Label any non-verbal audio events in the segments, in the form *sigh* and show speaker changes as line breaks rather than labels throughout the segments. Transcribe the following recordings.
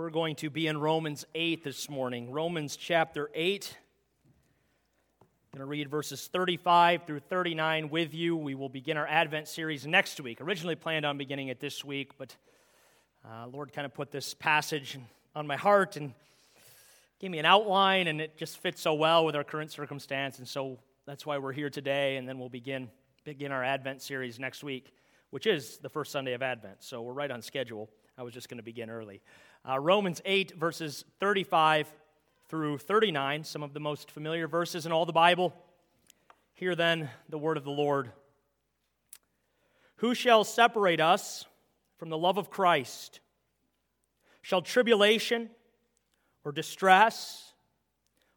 We're going to be in Romans 8 this morning. Romans chapter 8. I'm going to read verses 35 through 39 with you. We will begin our Advent series next week. Originally planned on beginning it this week, but uh, Lord kind of put this passage on my heart and gave me an outline, and it just fits so well with our current circumstance. And so that's why we're here today, and then we'll begin, begin our Advent series next week, which is the first Sunday of Advent. So we're right on schedule. I was just going to begin early. Uh, Romans 8, verses 35 through 39, some of the most familiar verses in all the Bible. Hear then the word of the Lord. Who shall separate us from the love of Christ? Shall tribulation or distress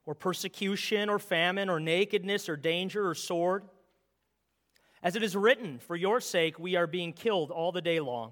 or persecution or famine or nakedness or danger or sword? As it is written, For your sake we are being killed all the day long.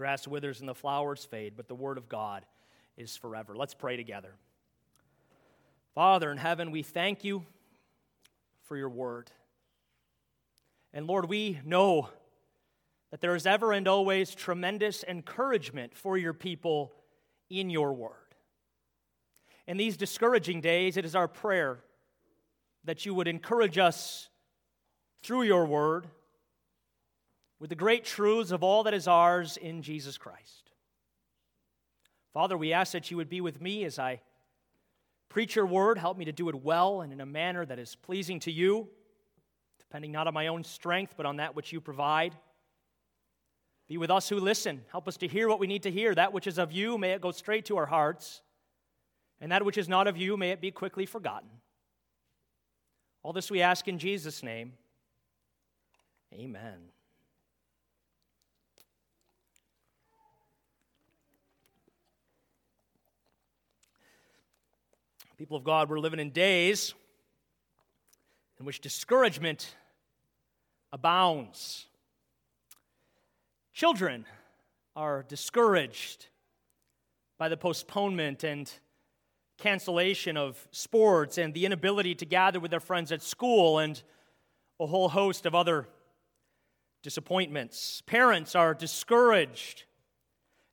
grass withers and the flowers fade, but the word of God is forever. Let's pray together. Father in heaven, we thank you for your word. And Lord, we know that there is ever and always tremendous encouragement for your people in your word. In these discouraging days, it is our prayer that you would encourage us through your word with the great truths of all that is ours in Jesus Christ. Father, we ask that you would be with me as I preach your word. Help me to do it well and in a manner that is pleasing to you, depending not on my own strength, but on that which you provide. Be with us who listen. Help us to hear what we need to hear. That which is of you, may it go straight to our hearts. And that which is not of you, may it be quickly forgotten. All this we ask in Jesus' name. Amen. People of God, we're living in days in which discouragement abounds. Children are discouraged by the postponement and cancellation of sports and the inability to gather with their friends at school and a whole host of other disappointments. Parents are discouraged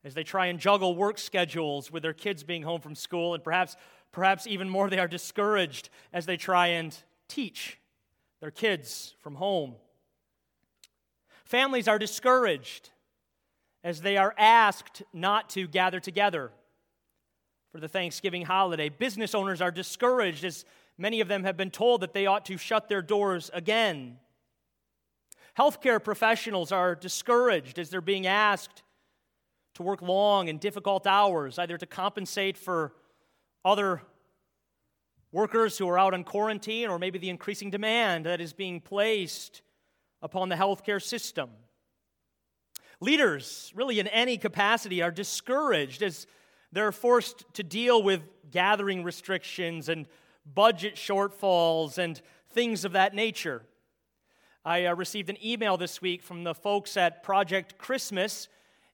as they try and juggle work schedules with their kids being home from school and perhaps Perhaps even more, they are discouraged as they try and teach their kids from home. Families are discouraged as they are asked not to gather together for the Thanksgiving holiday. Business owners are discouraged as many of them have been told that they ought to shut their doors again. Healthcare professionals are discouraged as they're being asked to work long and difficult hours, either to compensate for other workers who are out on quarantine, or maybe the increasing demand that is being placed upon the healthcare system. Leaders, really in any capacity, are discouraged as they're forced to deal with gathering restrictions and budget shortfalls and things of that nature. I uh, received an email this week from the folks at Project Christmas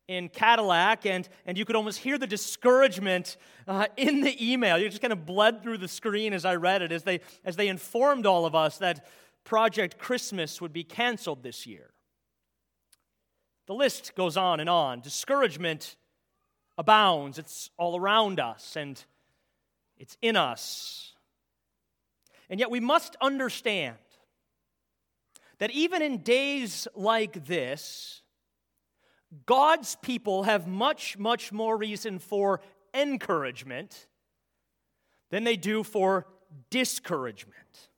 in Cadillac, and, and you could almost hear the discouragement uh, in the email. You just kind of bled through the screen as I read it, as they, as they informed all of us that Project Christmas would be canceled this year. The list goes on and on. Discouragement abounds, it's all around us, and it's in us. And yet we must understand that even in days like this, God's people have much, much more reason for encouragement than they do for discouragement.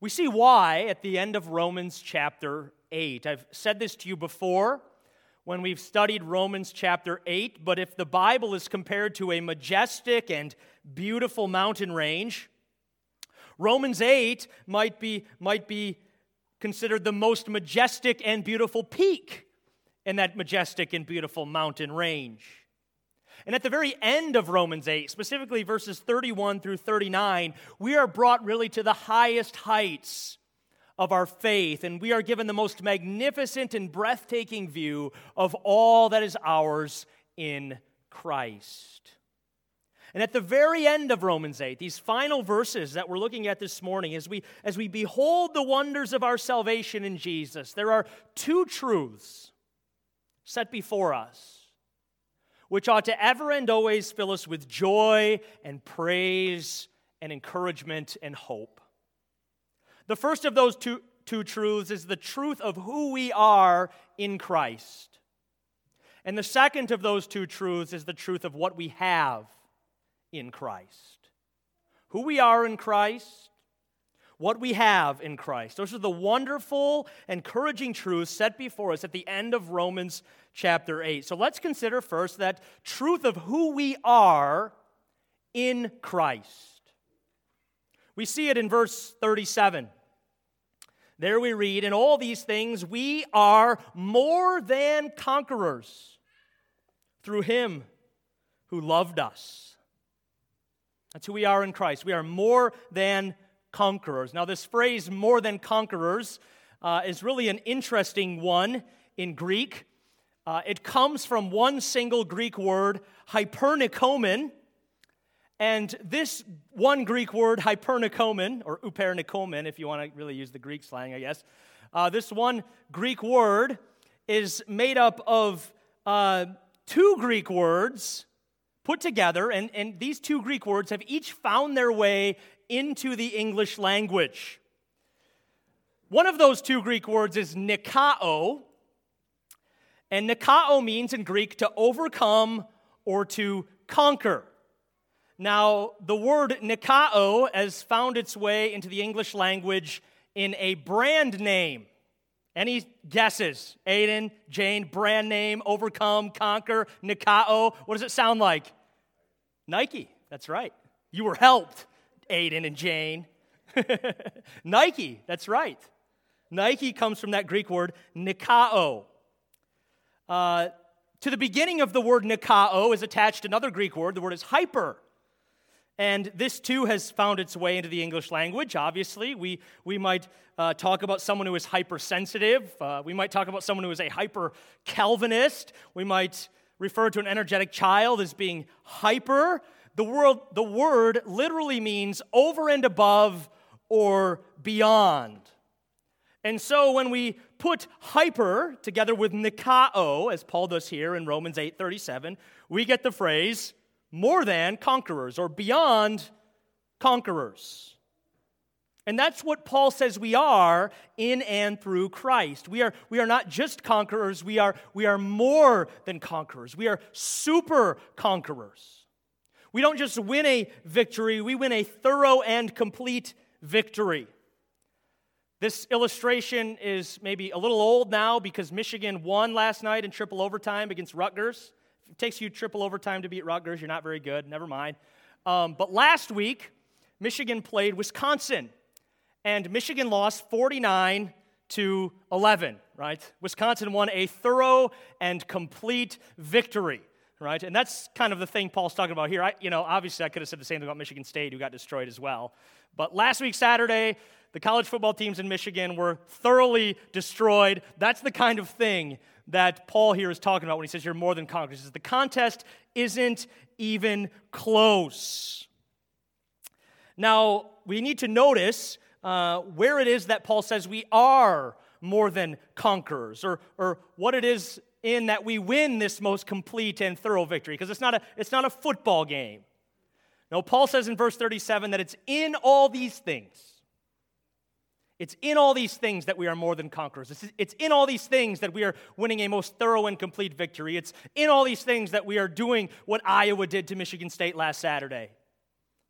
We see why at the end of Romans chapter 8. I've said this to you before when we've studied Romans chapter 8, but if the Bible is compared to a majestic and beautiful mountain range, Romans 8 might be, might be considered the most majestic and beautiful peak in that majestic and beautiful mountain range. And at the very end of Romans 8, specifically verses 31 through 39, we are brought really to the highest heights of our faith, and we are given the most magnificent and breathtaking view of all that is ours in Christ. And at the very end of Romans 8, these final verses that we're looking at this morning, as we, as we behold the wonders of our salvation in Jesus, there are two truths set before us which ought to ever and always fill us with joy and praise and encouragement and hope. The first of those two, two truths is the truth of who we are in Christ. And the second of those two truths is the truth of what we have in Christ. Who we are in Christ, what we have in Christ. Those are the wonderful, encouraging truths set before us at the end of Romans chapter 8. So let's consider first that truth of who we are in Christ. We see it in verse 37. There we read, In all these things we are more than conquerors through him who loved us. That's who we are in Christ. We are more than conquerors. Now, this phrase, more than conquerors, uh, is really an interesting one in Greek. Uh, it comes from one single Greek word, hypernikomen. And this one Greek word, hypernikomen, or upernikomen, if you want to really use the Greek slang, I guess, uh, this one Greek word is made up of uh, two Greek words put together, and, and these two Greek words have each found their way into the English language. One of those two Greek words is nikao, and nikao means in Greek to overcome or to conquer. Now, the word nikao has found its way into the English language in a brand name. Any guesses? Aiden, Jane, brand name, overcome, conquer, nikao. What does it sound like? Nike. That's right. You were helped. Aiden and Jane. *laughs* Nike, that's right. Nike comes from that Greek word nikao. Uh, to the beginning of the word nikao is attached another Greek word. The word is hyper. And this too has found its way into the English language, obviously. We, we might uh, talk about someone who is hypersensitive. Uh, we might talk about someone who is a hyper Calvinist. We might refer to an energetic child as being hyper. The, the word literally means over and above or beyond. And so when we put hyper together with nikao, as Paul does here in Romans 8:37, we get the phrase more than conquerors or beyond conquerors. And that's what Paul says we are in and through Christ. We are, we are not just conquerors, we are, we are more than conquerors. We are super conquerors. We don't just win a victory, we win a thorough and complete victory. This illustration is maybe a little old now because Michigan won last night in triple overtime against Rutgers. If it takes you triple overtime to beat Rutgers, you're not very good. Never mind. Um, but last week, Michigan played Wisconsin, and Michigan lost 49 to 11, right? Wisconsin won a thorough and complete victory right? And that's kind of the thing Paul's talking about here. I, you know, obviously I could have said the same thing about Michigan State, who got destroyed as well. But last week, Saturday, the college football teams in Michigan were thoroughly destroyed. That's the kind of thing that Paul here is talking about when he says you're more than conquerors. Says, the contest isn't even close. Now, we need to notice uh, where it is that Paul says we are more than conquerors, or, or what it is in that we win this most complete and thorough victory because it's not a it's not a football game. No, Paul says in verse 37 that it's in all these things. It's in all these things that we are more than conquerors. It's, it's in all these things that we are winning a most thorough and complete victory. It's in all these things that we are doing what Iowa did to Michigan State last Saturday.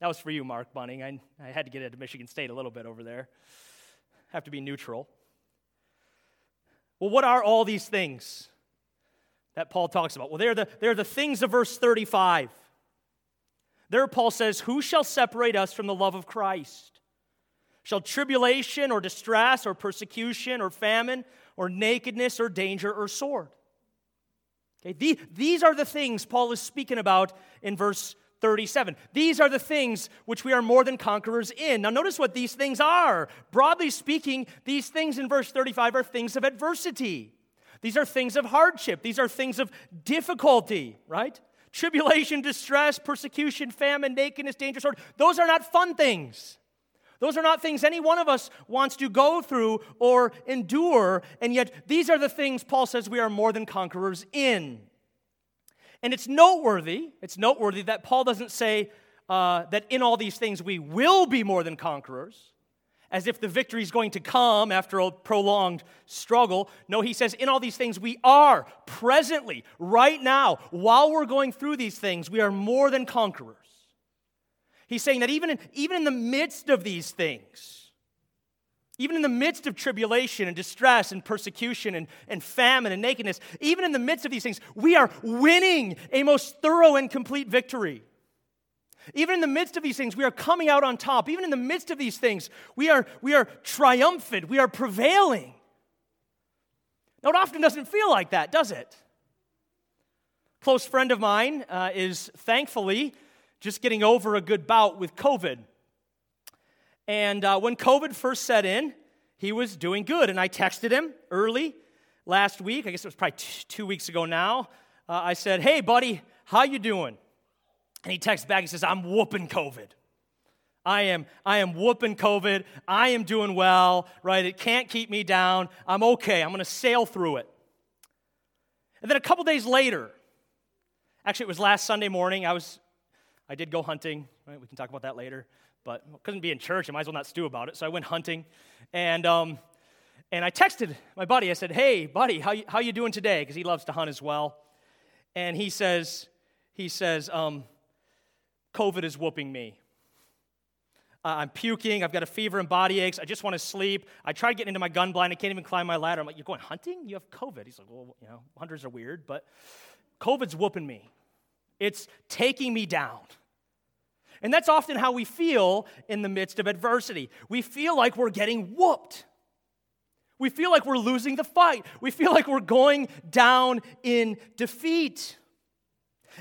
That was for you, Mark Bunning. I, I had to get into Michigan State a little bit over there. Have to be neutral. Well, what are all these things? That Paul talks about? Well, they're the, they're the things of verse 35. There, Paul says, Who shall separate us from the love of Christ? Shall tribulation or distress or persecution or famine or nakedness or danger or sword? Okay, the, these are the things Paul is speaking about in verse 37. These are the things which we are more than conquerors in. Now, notice what these things are. Broadly speaking, these things in verse 35 are things of adversity. These are things of hardship. These are things of difficulty, right? Tribulation, distress, persecution, famine, nakedness, danger, sword. Those are not fun things. Those are not things any one of us wants to go through or endure, and yet these are the things Paul says we are more than conquerors in. And it's noteworthy, it's noteworthy that Paul doesn't say uh, that in all these things we will be more than conquerors, as if the victory is going to come after a prolonged struggle. No, he says in all these things we are presently, right now, while we're going through these things, we are more than conquerors. He's saying that even in, even in the midst of these things, even in the midst of tribulation and distress and persecution and, and famine and nakedness, even in the midst of these things, we are winning a most thorough and complete victory. Even in the midst of these things, we are coming out on top. Even in the midst of these things, we are, we are triumphant. We are prevailing. Now, it often doesn't feel like that, does it? Close friend of mine uh, is thankfully just getting over a good bout with COVID. And uh, when COVID first set in, he was doing good. And I texted him early last week. I guess it was probably t- two weeks ago now. Uh, I said, "Hey, buddy, how you doing?" And he texts back. He says, "I'm whooping COVID. I am, I am whooping COVID. I am doing well. Right? It can't keep me down. I'm okay. I'm going to sail through it." And then a couple days later, actually, it was last Sunday morning. I was I did go hunting, right? We can talk about that later, but couldn't be in church. I might as well not stew about it. So I went hunting, and um, and I texted my buddy. I said, "Hey, buddy, how you, how you doing today?" Because he loves to hunt as well. And he says, he says, um, "COVID is whooping me. I'm puking. I've got a fever and body aches. I just want to sleep. I tried getting into my gun blind. I can't even climb my ladder. I'm like, you're going hunting? You have COVID. He's like, well, you know, hunters are weird, but COVID's whooping me. It's taking me down. And that's often how we feel in the midst of adversity. We feel like we're getting whooped. We feel like we're losing the fight. We feel like we're going down in defeat.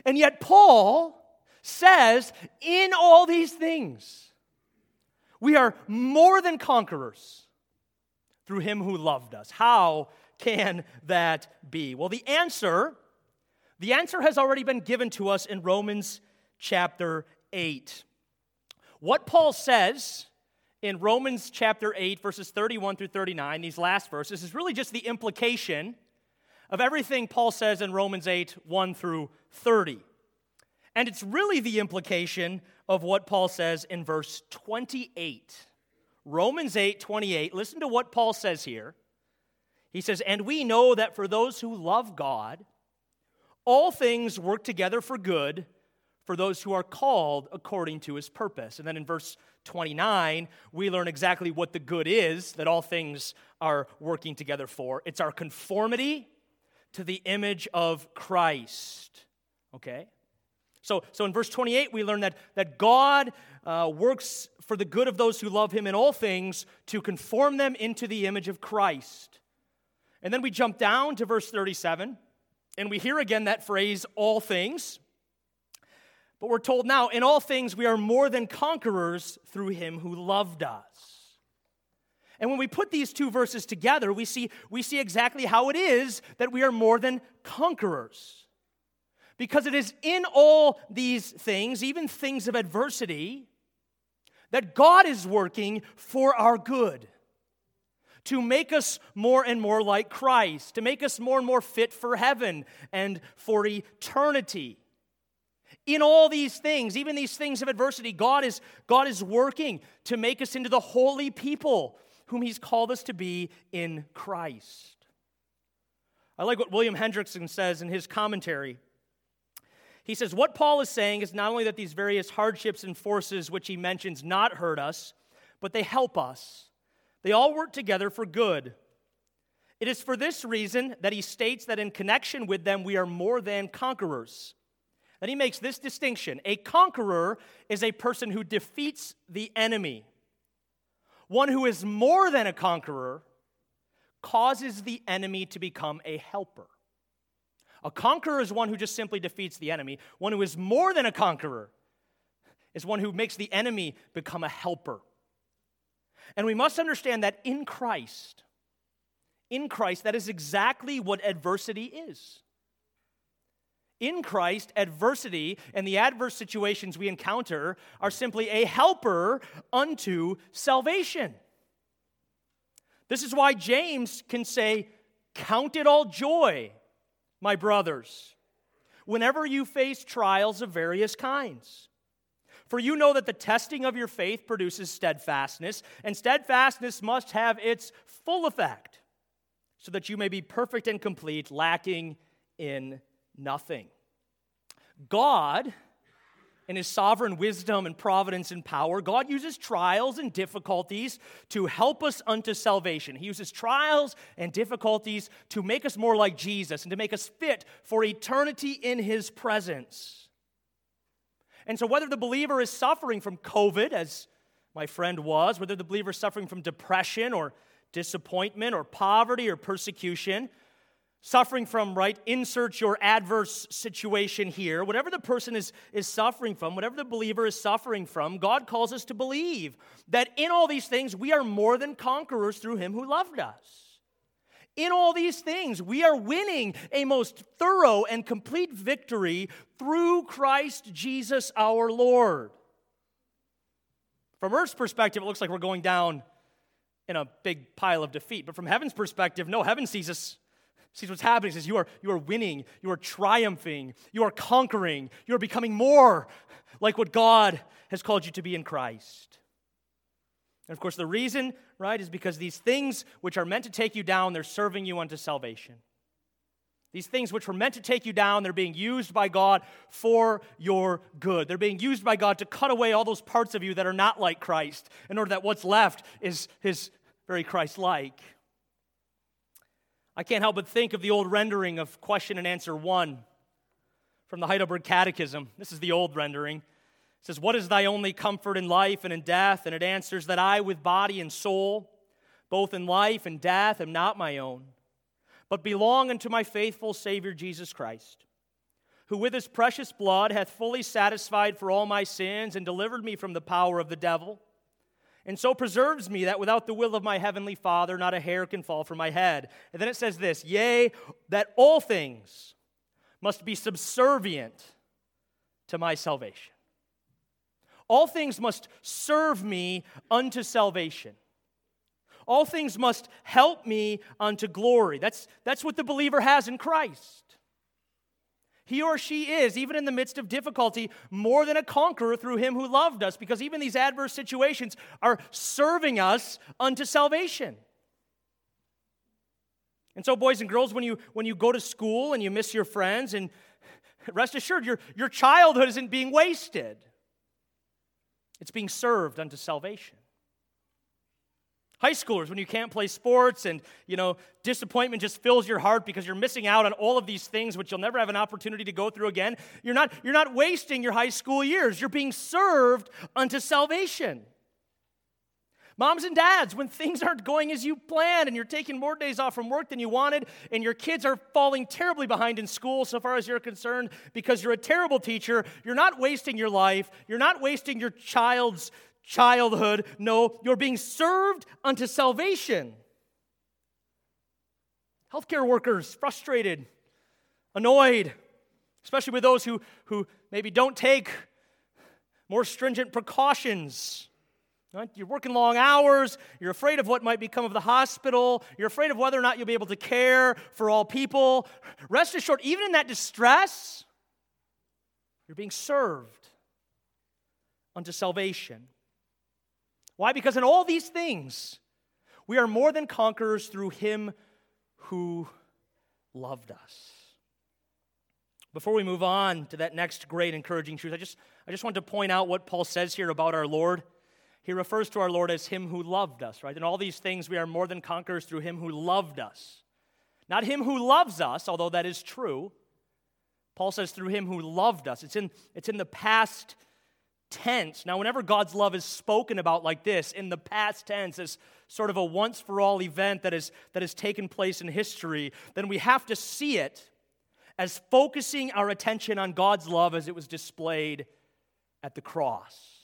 And yet, Paul says, in all these things, we are more than conquerors through him who loved us. How can that be? Well, the answer the answer has already been given to us in Romans chapter 8. What Paul says in Romans chapter 8, verses 31 through 39, these last verses, is really just the implication of everything Paul says in Romans 8, 1 through 30. And it's really the implication of what Paul says in verse 28. Romans 8, 28. Listen to what Paul says here. He says, And we know that for those who love God, all things work together for good for those who are called according to his purpose. And then in verse 29, we learn exactly what the good is that all things are working together for. It's our conformity to the image of Christ. Okay? So, so in verse 28, we learn that, that God uh, works for the good of those who love him in all things to conform them into the image of Christ. And then we jump down to verse 37. And we hear again that phrase, all things. But we're told now, in all things, we are more than conquerors through him who loved us. And when we put these two verses together, we see, we see exactly how it is that we are more than conquerors. Because it is in all these things, even things of adversity, that God is working for our good to make us more and more like Christ, to make us more and more fit for heaven and for eternity. In all these things, even these things of adversity, God is, God is working to make us into the holy people whom He's called us to be in Christ. I like what William Hendriksen says in his commentary. He says, What Paul is saying is not only that these various hardships and forces which he mentions not hurt us, but they help us. They all work together for good. It is for this reason that he states that in connection with them we are more than conquerors. Then he makes this distinction a conqueror is a person who defeats the enemy. One who is more than a conqueror causes the enemy to become a helper. A conqueror is one who just simply defeats the enemy. One who is more than a conqueror is one who makes the enemy become a helper. And we must understand that in Christ, in Christ, that is exactly what adversity is. In Christ, adversity and the adverse situations we encounter are simply a helper unto salvation. This is why James can say, Count it all joy, my brothers, whenever you face trials of various kinds. For you know that the testing of your faith produces steadfastness, and steadfastness must have its full effect, so that you may be perfect and complete, lacking in nothing. God in his sovereign wisdom and providence and power, God uses trials and difficulties to help us unto salvation. He uses trials and difficulties to make us more like Jesus and to make us fit for eternity in his presence. And so, whether the believer is suffering from COVID, as my friend was, whether the believer is suffering from depression or disappointment or poverty or persecution, suffering from, right? Insert your adverse situation here. Whatever the person is, is suffering from, whatever the believer is suffering from, God calls us to believe that in all these things we are more than conquerors through Him who loved us. In all these things, we are winning a most thorough and complete victory through Christ Jesus our Lord. From earth's perspective, it looks like we're going down in a big pile of defeat. But from heaven's perspective, no, heaven sees us sees what's happening says you are you are winning you are triumphing you are conquering you are becoming more like what god has called you to be in christ. And of course the reason right is because these things which are meant to take you down they're serving you unto salvation. These things which were meant to take you down they're being used by god for your good. They're being used by god to cut away all those parts of you that are not like christ in order that what's left is his very christ-like I can't help but think of the old rendering of question and answer one from the Heidelberg Catechism. This is the old rendering. It says, What is thy only comfort in life and in death? And it answers that I, with body and soul, both in life and death, am not my own, but belong unto my faithful Savior Jesus Christ, who with his precious blood hath fully satisfied for all my sins and delivered me from the power of the devil and so preserves me that without the will of my heavenly Father, not a hair can fall from my head. And then it says this Yea, that all things must be subservient to my salvation. All things must serve me unto salvation. All things must help me unto glory. That's, that's what the believer has in Christ. He or she is, even in the midst of difficulty, more than a conqueror through him who loved us, because even these adverse situations are serving us unto salvation. And so, boys and girls, when you, when you go to school and you miss your friends, and rest assured, your, your childhood isn't being wasted, it's being served unto salvation. High schoolers, when you can't play sports and, you know, disappointment just fills your heart because you're missing out on all of these things which you'll never have an opportunity to go through again. You're not, you're not wasting your high school years. You're being served unto salvation. Moms and dads, when things aren't going as you planned and you're taking more days off from work than you wanted, and your kids are falling terribly behind in school so far as you're concerned because you're a terrible teacher, you're not wasting your life. You're not wasting your child's childhood. No, you're being served unto salvation. Healthcare workers, frustrated, annoyed, especially with those who, who maybe don't take more stringent precautions. Right? You're working long hours. You're afraid of what might become of the hospital. You're afraid of whether or not you'll be able to care for all people. Rest assured, even in that distress, you're being served unto salvation. Why? Because in all these things, we are more than conquerors through him who loved us. Before we move on to that next great encouraging truth, I just, I just want to point out what Paul says here about our Lord. He refers to our Lord as him who loved us, right? In all these things, we are more than conquerors through him who loved us. Not him who loves us, although that is true. Paul says through him who loved us. It's in, it's in the past tense. Now, whenever God's love is spoken about like this, in the past tense, as sort of a once for all event that, is, that has taken place in history, then we have to see it as focusing our attention on God's love as it was displayed at the cross.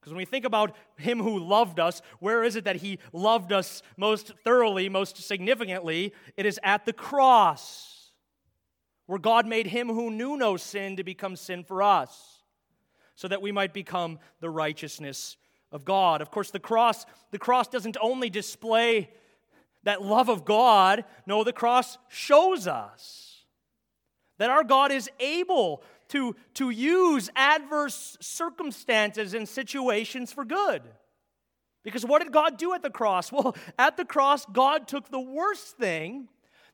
Because when we think about Him who loved us, where is it that He loved us most thoroughly, most significantly? It is at the cross, where God made Him who knew no sin to become sin for us, so that we might become the righteousness of God. Of course, the cross, the cross doesn't only display that love of God, no, the cross shows us that our God is able to, to use adverse circumstances and situations for good. Because what did God do at the cross? *laughs* Well, at the cross, God took the worst thing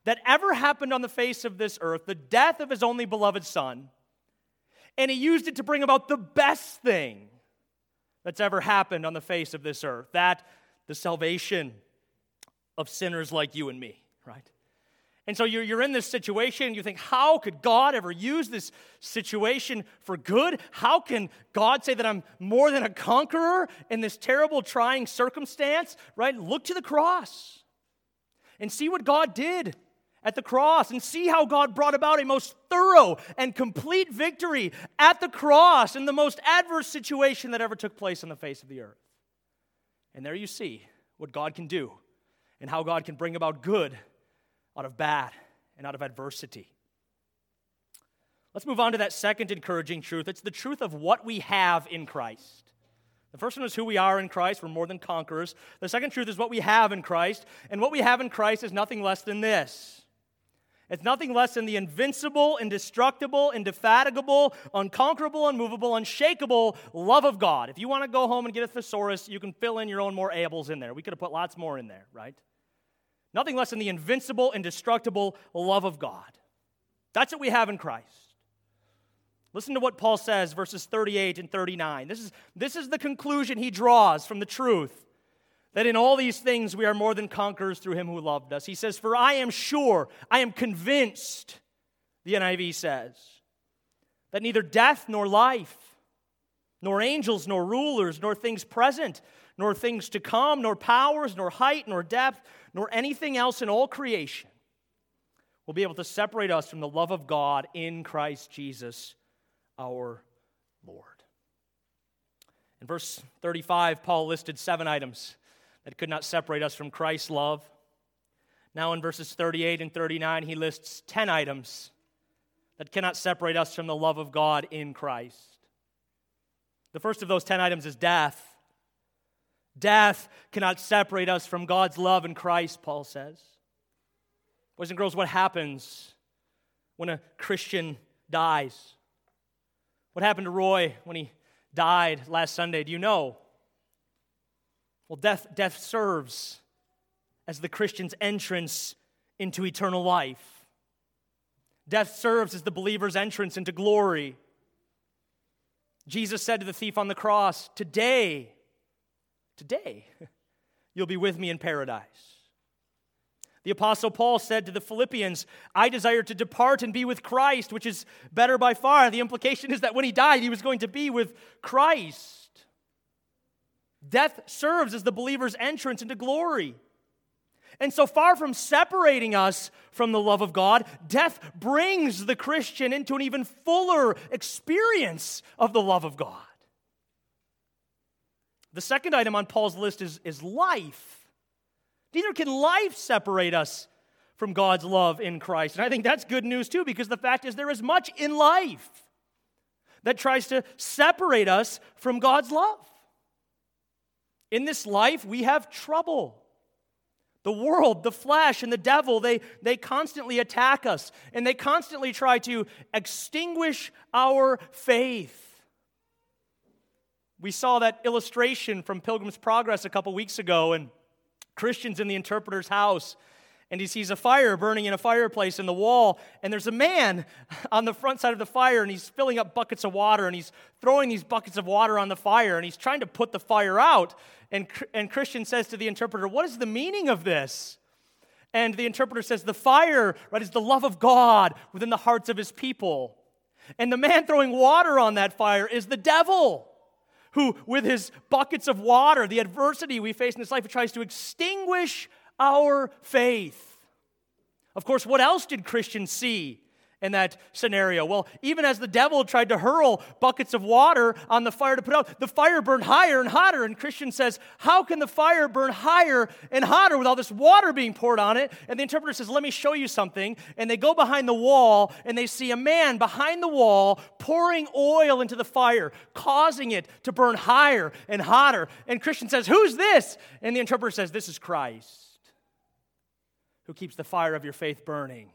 that ever happened on the face of this earth, the death of his only beloved Son, and he used it to bring about the best thing that's ever happened on the face of this earth that the salvation of sinners like you and me, right? And so you're, you're in this situation, you think, how could God ever use this situation for good? How can God say that I'm more than a conqueror in this terrible, trying circumstance, right? Look to the cross and see what God did at the cross and see how God brought about a most thorough and complete victory at the cross in the most adverse situation that ever took place on the face of the earth. And there you see what God can do and how God can bring about good out of bad and out of adversity. Let's move on to that second encouraging truth. It's the truth of what we have in Christ. The first one is who we are in Christ. We're more than conquerors. The second truth is what we have in Christ. And what we have in Christ is nothing less than this it's nothing less than the invincible, indestructible, indefatigable, unconquerable, unmovable, unshakable love of God. If you want to go home and get a thesaurus, you can fill in your own more ables in there. We could have put lots more in there, right? Nothing less than the invincible, indestructible love of God. That's what we have in Christ. Listen to what Paul says, verses 38 and 39. This is, this is the conclusion he draws from the truth that in all these things we are more than conquerors through him who loved us. He says, For I am sure, I am convinced, the NIV says, that neither death nor life, nor angels, nor rulers, nor things present, nor things to come, nor powers, nor height, nor depth, nor anything else in all creation will be able to separate us from the love of God in Christ Jesus our Lord. In verse 35, Paul listed seven items that could not separate us from Christ's love. Now, in verses 38 and 39, he lists 10 items that cannot separate us from the love of God in Christ. The first of those 10 items is death. Death cannot separate us from God's love in Christ, Paul says. Boys and girls, what happens when a Christian dies? What happened to Roy when he died last Sunday? Do you know? Well, death, death serves as the Christian's entrance into eternal life. Death serves as the believer's entrance into glory. Jesus said to the thief on the cross, Today, today, *laughs* you'll be with me in paradise. The Apostle Paul said to the Philippians, I desire to depart and be with Christ, which is better by far. The implication is that when he died, he was going to be with Christ. Death serves as the believer's entrance into glory. And so far from separating us from the love of God, death brings the Christian into an even fuller experience of the love of God. The second item on Paul's list is, is life. Neither can life separate us from God's love in Christ. And I think that's good news too, because the fact is there is much in life that tries to separate us from God's love. In this life, we have trouble. The world, the flesh, and the devil, they, they constantly attack us and they constantly try to extinguish our faith. We saw that illustration from Pilgrim's Progress a couple weeks ago, and Christian's in the interpreter's house and he sees a fire burning in a fireplace in the wall and there's a man *laughs* on the front side of the fire and he's filling up buckets of water and he's throwing these buckets of water on the fire and he's trying to put the fire out. And, and christian says to the interpreter what is the meaning of this? And the interpreter says the fire right is the love of god within the hearts of his people. And the man throwing water on that fire is the devil who with his buckets of water the adversity we face in this life tries to extinguish our faith. Of course, what else did Christians see in that scenario? Well, even as the devil tried to hurl buckets of water on the fire to put out, the fire burned higher and hotter. And Christian says, How can the fire burn higher and hotter with all this water being poured on it? And the interpreter says, Let me show you something. And they go behind the wall and they see a man behind the wall pouring oil into the fire, causing it to burn higher and hotter. And Christian says, Who's this? And the interpreter says, This is Christ who keeps the fire of your faith burning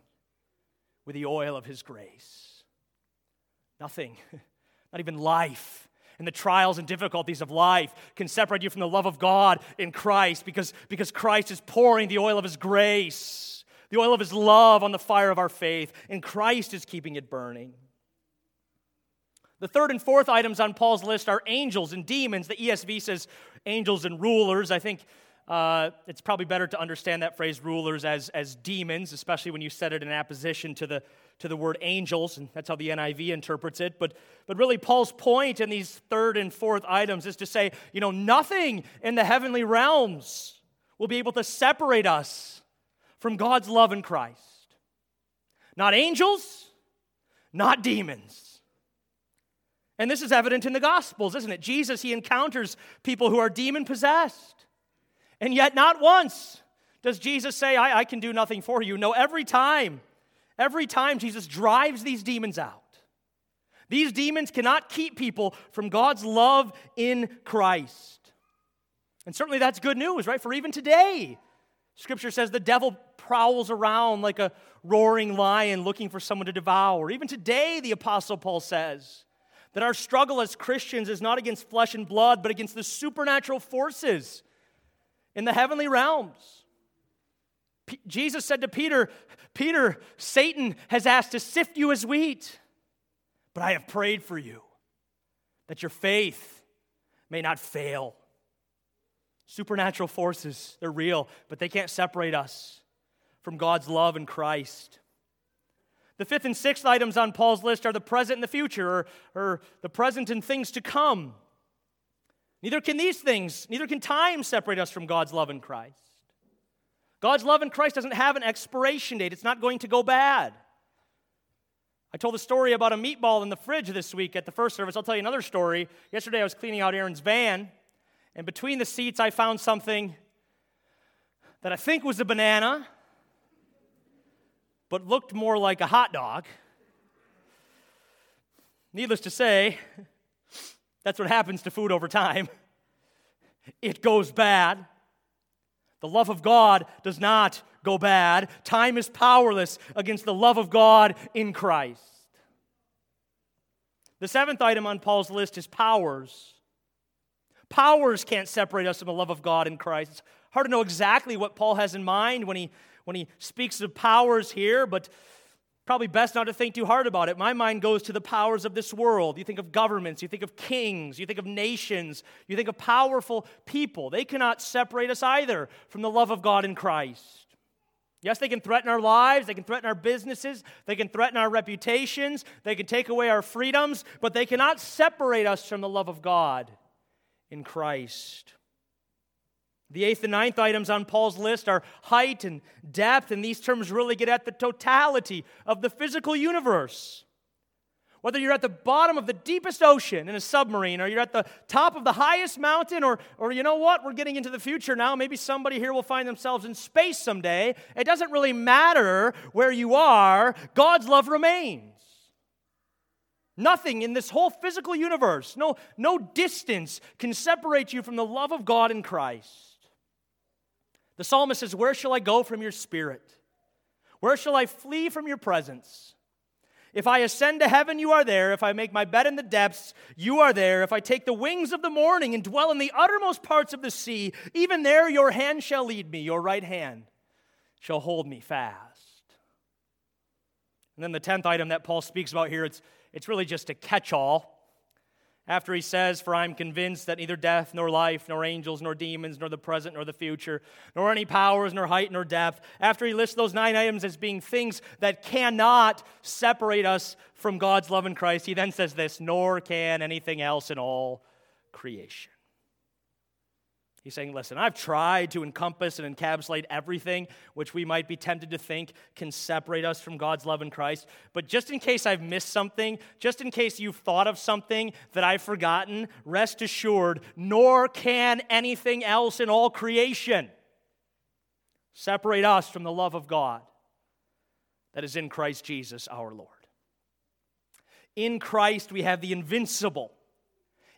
with the oil of his grace. Nothing, *laughs* not even life and the trials and difficulties of life can separate you from the love of God in Christ because, because Christ is pouring the oil of his grace, the oil of his love on the fire of our faith, and Christ is keeping it burning. The third and fourth items on Paul's list are angels and demons. The ESV says angels and rulers. I think uh, it's probably better to understand that phrase rulers as, as demons, especially when you set it in apposition to the, to the word angels, and that's how the NIV interprets it. But, but really, Paul's point in these third and fourth items is to say, you know, nothing in the heavenly realms will be able to separate us from God's love in Christ. Not angels, not demons. And this is evident in the Gospels, isn't it? Jesus, he encounters people who are demon possessed. And yet, not once does Jesus say, I, I can do nothing for you. No, every time, every time Jesus drives these demons out. These demons cannot keep people from God's love in Christ. And certainly that's good news, right? For even today, Scripture says the devil prowls around like a roaring lion looking for someone to devour. Even today, the Apostle Paul says that our struggle as Christians is not against flesh and blood, but against the supernatural forces in the heavenly realms. P- Jesus said to Peter, Peter, Satan has asked to sift you as wheat, but I have prayed for you that your faith may not fail. Supernatural forces, they're real, but they can't separate us from God's love in Christ. The fifth and sixth items on Paul's list are the present and the future, or, or the present and things to come. Neither can these things, neither can time separate us from God's love in Christ. God's love in Christ doesn't have an expiration date, it's not going to go bad. I told a story about a meatball in the fridge this week at the first service. I'll tell you another story. Yesterday I was cleaning out Aaron's van, and between the seats I found something that I think was a banana, but looked more like a hot dog. Needless to say, that's what happens to food over time. It goes bad. The love of God does not go bad. Time is powerless against the love of God in Christ. The seventh item on Paul's list is powers. Powers can't separate us from the love of God in Christ. It's hard to know exactly what Paul has in mind when he, when he speaks of powers here, but probably best not to think too hard about it. My mind goes to the powers of this world. You think of governments, you think of kings, you think of nations, you think of powerful people. They cannot separate us either from the love of God in Christ. Yes, they can threaten our lives, they can threaten our businesses, they can threaten our reputations, they can take away our freedoms, but they cannot separate us from the love of God in Christ. The eighth and ninth items on Paul's list are height and depth, and these terms really get at the totality of the physical universe. Whether you're at the bottom of the deepest ocean in a submarine, or you're at the top of the highest mountain, or, or you know what, we're getting into the future now. Maybe somebody here will find themselves in space someday. It doesn't really matter where you are, God's love remains. Nothing in this whole physical universe, no, no distance can separate you from the love of God in Christ. The psalmist says, Where shall I go from your spirit? Where shall I flee from your presence? If I ascend to heaven, you are there. If I make my bed in the depths, you are there. If I take the wings of the morning and dwell in the uttermost parts of the sea, even there your hand shall lead me, your right hand shall hold me fast. And then the tenth item that Paul speaks about here, it's, it's really just a catch all after he says, For I am convinced that neither death, nor life, nor angels, nor demons, nor the present, nor the future, nor any powers, nor height, nor depth, after he lists those nine items as being things that cannot separate us from God's love in Christ, he then says this, nor can anything else in all creation. He's saying, listen, I've tried to encompass and encapsulate everything which we might be tempted to think can separate us from God's love in Christ. But just in case I've missed something, just in case you've thought of something that I've forgotten, rest assured, nor can anything else in all creation separate us from the love of God that is in Christ Jesus our Lord. In Christ, we have the invincible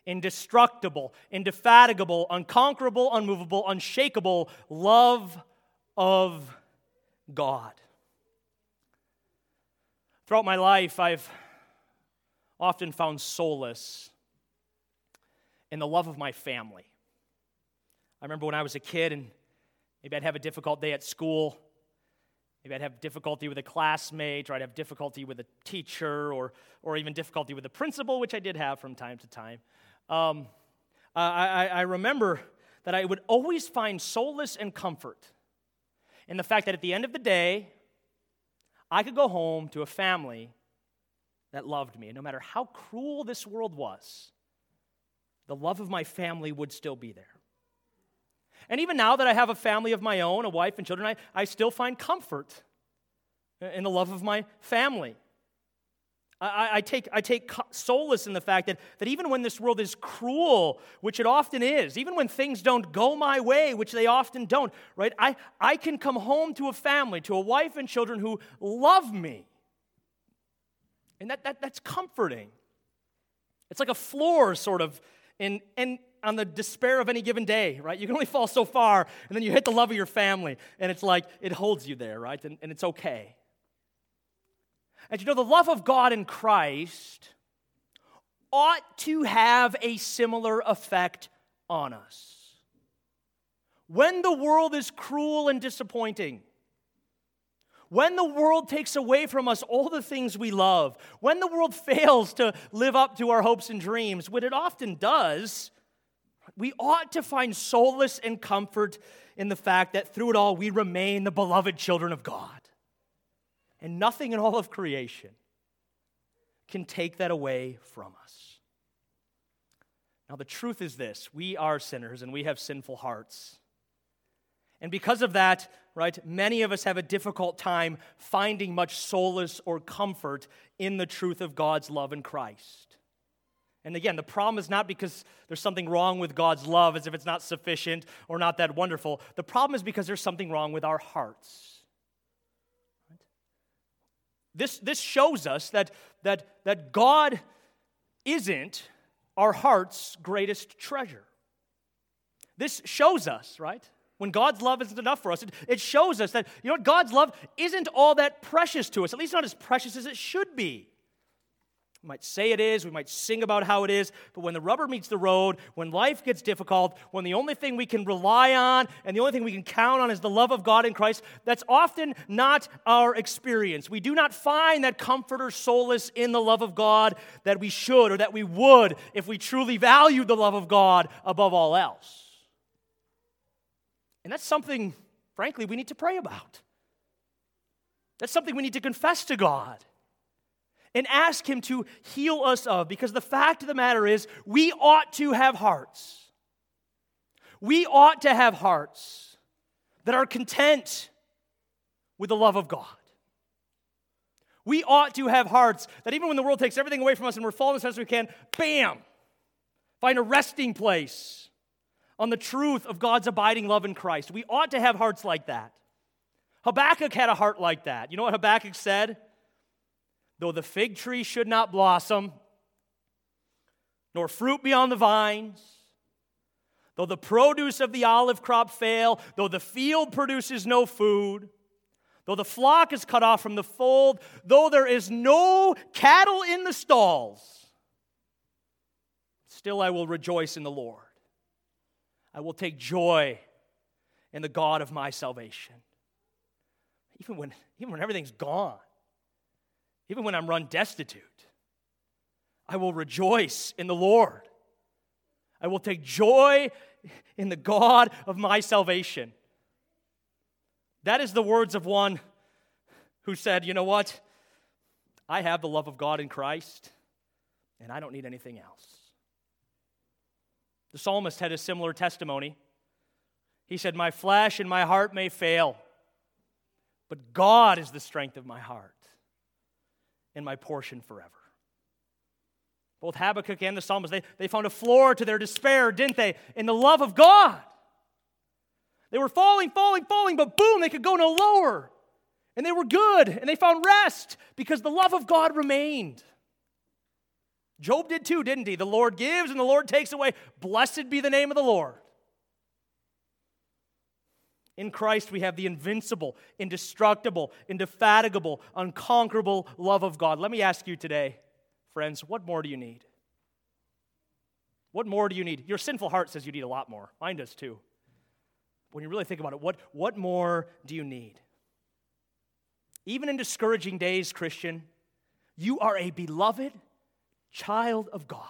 indestructible, indefatigable, unconquerable, unmovable, unshakable love of God. Throughout my life, I've often found solace in the love of my family. I remember when I was a kid and maybe I'd have a difficult day at school. Maybe I'd have difficulty with a classmate, or I'd have difficulty with a teacher, or, or even difficulty with a principal, which I did have from time to time. Um, I, I remember that I would always find solace and comfort in the fact that at the end of the day, I could go home to a family that loved me. And no matter how cruel this world was, the love of my family would still be there. And even now that I have a family of my own, a wife and children, I, I still find comfort in the love of my family. I, I, take, I take solace in the fact that, that even when this world is cruel, which it often is, even when things don't go my way, which they often don't, right, I, I can come home to a family, to a wife and children who love me. And that, that, that's comforting. It's like a floor, sort of, in, in, on the despair of any given day, right? You can only fall so far, and then you hit the love of your family, and it's like it holds you there, right? And, and it's okay. And you know, the love of God in Christ ought to have a similar effect on us. When the world is cruel and disappointing, when the world takes away from us all the things we love, when the world *laughs* fails to live up to our hopes and dreams, what it often does, we ought to find solace and comfort in the fact that through it all we remain the beloved children of God. And nothing in all of creation can take that away from us. Now, the truth is this we are sinners and we have sinful hearts. And because of that, right, many of us have a difficult time finding much solace or comfort in the truth of God's love in Christ. And again, the problem is not because there's something wrong with God's love as if it's not sufficient or not that wonderful. The problem is because there's something wrong with our hearts. This, this shows us that, that, that God isn't our heart's greatest treasure. This shows us, right? When God's love isn't enough for us, it, it shows us that, you know what, God's love isn't all that precious to us, at least not as precious as it should be. We might say it is, we might sing about how it is, but when the rubber meets the road, when life gets difficult, when the only thing we can rely on and the only thing we can count on is the love of God in Christ, that's often not our experience. We do not find that comfort or solace in the love of God that we should or that we would if we truly valued the love of God above all else. And that's something, frankly, we need to pray about. That's something we need to confess to God and ask Him to heal us of. Because the fact of the matter is, we ought to have hearts. We ought to have hearts that are content with the love of God. We ought to have hearts that even when the world takes everything away from us and we're falling as best we can, bam, find a resting place on the truth of God's abiding love in Christ. We ought to have hearts like that. Habakkuk had a heart like that. You know what Habakkuk said? Though the fig tree should not blossom, nor fruit be on the vines, though the produce of the olive crop fail, though the field produces no food, though the flock is cut off from the fold, though there is no cattle in the stalls, still I will rejoice in the Lord. I will take joy in the God of my salvation. Even when, even when everything's gone even when I'm run destitute. I will rejoice in the Lord. I will take joy in the God of my salvation. That is the words of one who said, You know what? I have the love of God in Christ, and I don't need anything else. The psalmist had a similar testimony He said, My flesh and my heart may fail, but God is the strength of my heart and my portion forever. Both Habakkuk and the psalmist, they, they found a floor to their despair, didn't they? In the love of God. They were falling, falling, falling, but boom, they could go no lower. And they were good, and they found rest because the love of God remained. Job did too, didn't he? The Lord gives and the Lord takes away. Blessed be the name of the Lord. In Christ, we have the invincible, indestructible, indefatigable, unconquerable love of God. Let me ask you today, friends, what more do you need? What more do you need? Your sinful heart says you need a lot more. Mine does too. When you really think about it, what, what more do you need? Even in discouraging days, Christian, you are a beloved child of God.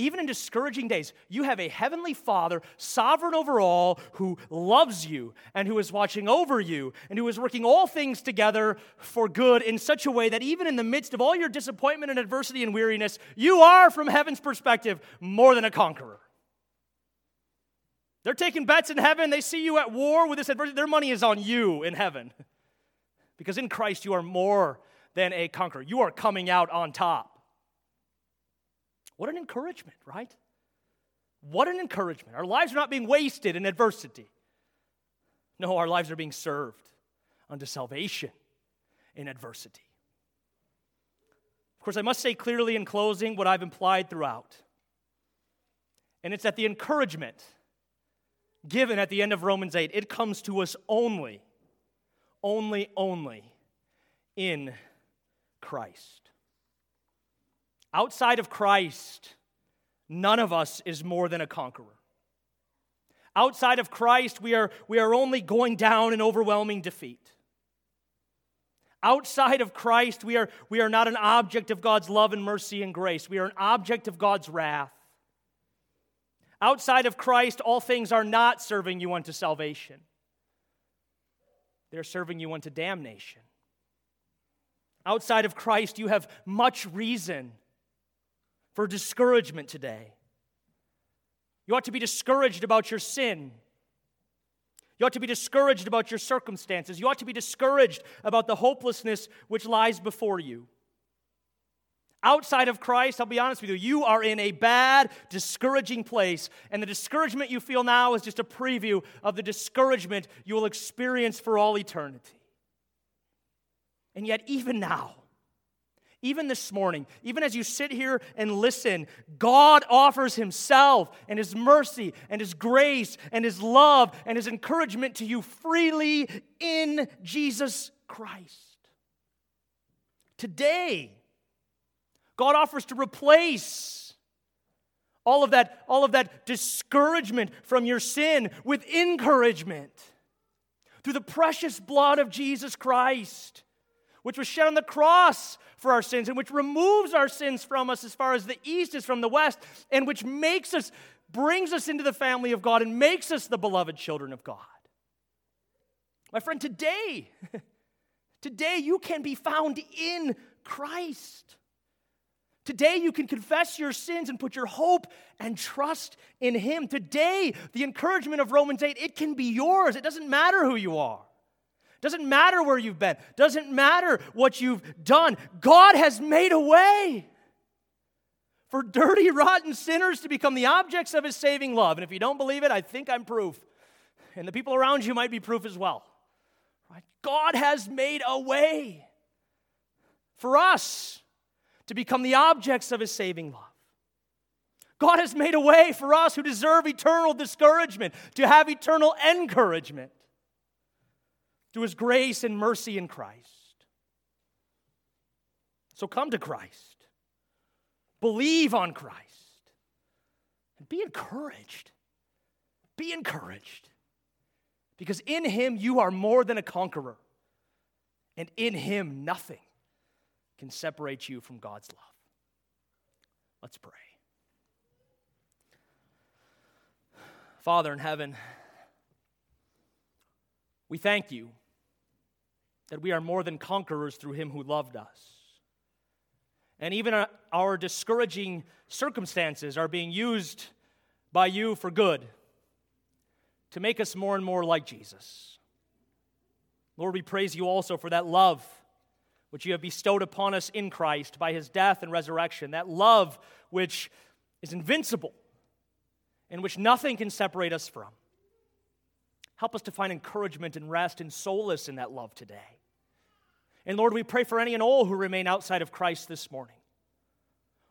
Even in discouraging days, you have a heavenly Father, sovereign over all, who loves you and who is watching over you and who is working all things together for good in such a way that even in the midst of all your disappointment and adversity and weariness, you are, from heaven's perspective, more than a conqueror. They're taking bets in heaven. They see you at war with this adversity. Their money is on you in heaven. Because in Christ, you are more than a conqueror. You are coming out on top. What an encouragement, right? What an encouragement. Our lives are not being wasted in adversity. No, our lives are being served unto salvation in adversity. Of course, I must say clearly in closing what I've implied throughout. And it's that the encouragement given at the end of Romans 8, it comes to us only, only, only in Christ. Outside of Christ, none of us is more than a conqueror. Outside of Christ, we are, we are only going down in overwhelming defeat. Outside of Christ, we are, we are not an object of God's love and mercy and grace. We are an object of God's wrath. Outside of Christ, all things are not serving you unto salvation, they're serving you unto damnation. Outside of Christ, you have much reason for discouragement today. You ought to be discouraged about your sin. You ought to be discouraged about your circumstances. You ought to be discouraged about the hopelessness which lies before you. Outside of Christ, I'll be honest with you, you are in a bad, discouraging place. And the discouragement you feel now is just a preview of the discouragement you will experience for all eternity. And yet, even now, even this morning, even as you sit here and listen, God offers Himself and His mercy and His grace and His love and His encouragement to you freely in Jesus Christ. Today, God offers to replace all of that, all of that discouragement from your sin with encouragement through the precious blood of Jesus Christ, which was shed on the cross for our sins and which removes our sins from us as far as the east is from the west and which makes us, brings us into the family of God and makes us the beloved children of God. My friend, today, *laughs* today you can be found in Christ. Today, you can confess your sins and put your hope and trust in Him. Today, the encouragement of Romans 8, it can be yours. It doesn't matter who you are. Doesn't matter where you've been, doesn't matter what you've done. God has made a way for dirty, rotten sinners to become the objects of his saving love. And if you don't believe it, I think I'm proof. And the people around you might be proof as well. God has made a way for us to become the objects of his saving love. God has made a way for us who deserve eternal discouragement to have eternal encouragement through his grace and mercy in Christ. So come to Christ, believe on Christ, and be encouraged. Be encouraged. Because in him you are more than a conqueror, and in him nothing can separate you from God's love. Let's pray. Father in heaven, we thank you that we are more than conquerors through him who loved us. And even uh, our discouraging circumstances are being used by you for good to make us more and more like Jesus. Lord, we praise you also for that love which you have bestowed upon us in Christ by his death and resurrection, that love which is invincible and which nothing can separate us from. Help us to find encouragement and rest and solace in that love today. And Lord, we pray for any and all who remain outside of Christ this morning.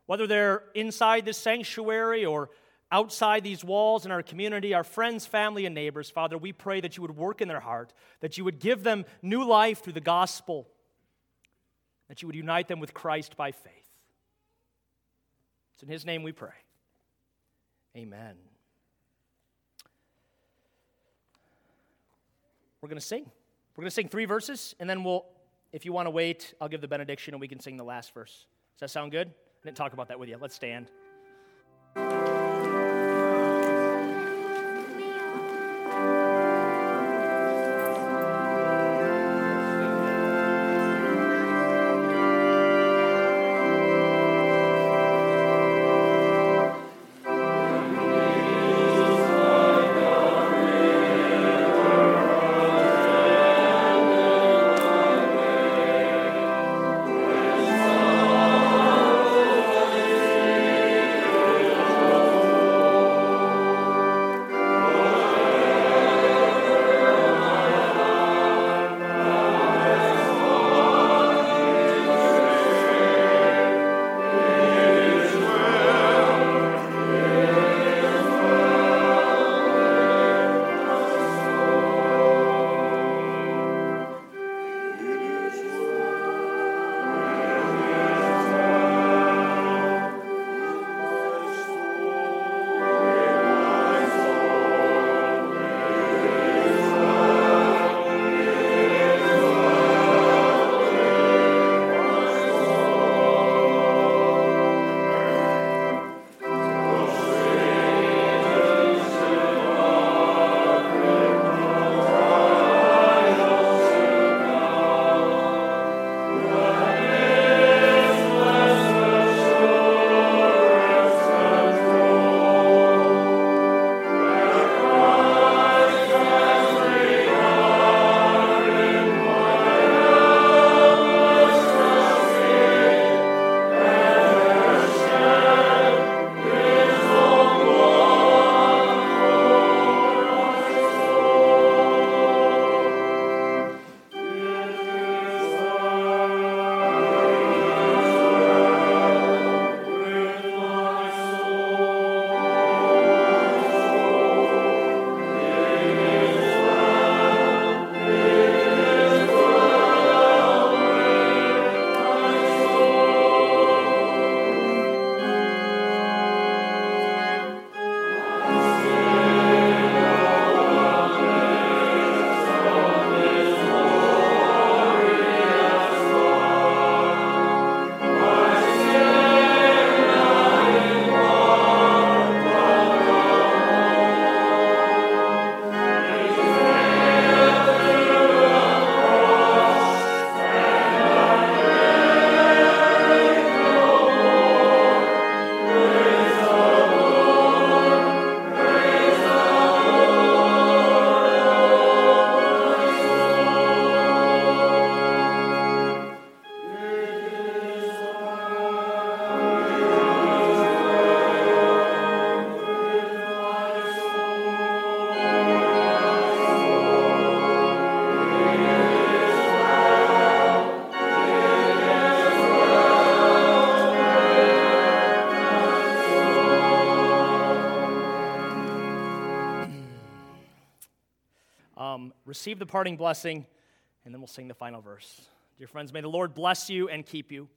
Whether they're inside this sanctuary or outside these walls in our community, our friends, family, and neighbors, Father, we pray that you would work in their heart, that you would give them new life through the gospel, that you would unite them with Christ by faith. It's in His name we pray. Amen. We're going to sing. We're going to sing three verses, and then we'll, if you want to wait, I'll give the benediction and we can sing the last verse. Does that sound good? I didn't talk about that with you. Let's stand. Receive the parting blessing, and then we'll sing the final verse. Dear friends, may the Lord bless you and keep you.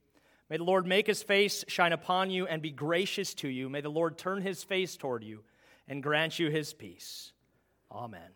May the Lord make his face shine upon you and be gracious to you. May the Lord turn his face toward you and grant you his peace. Amen.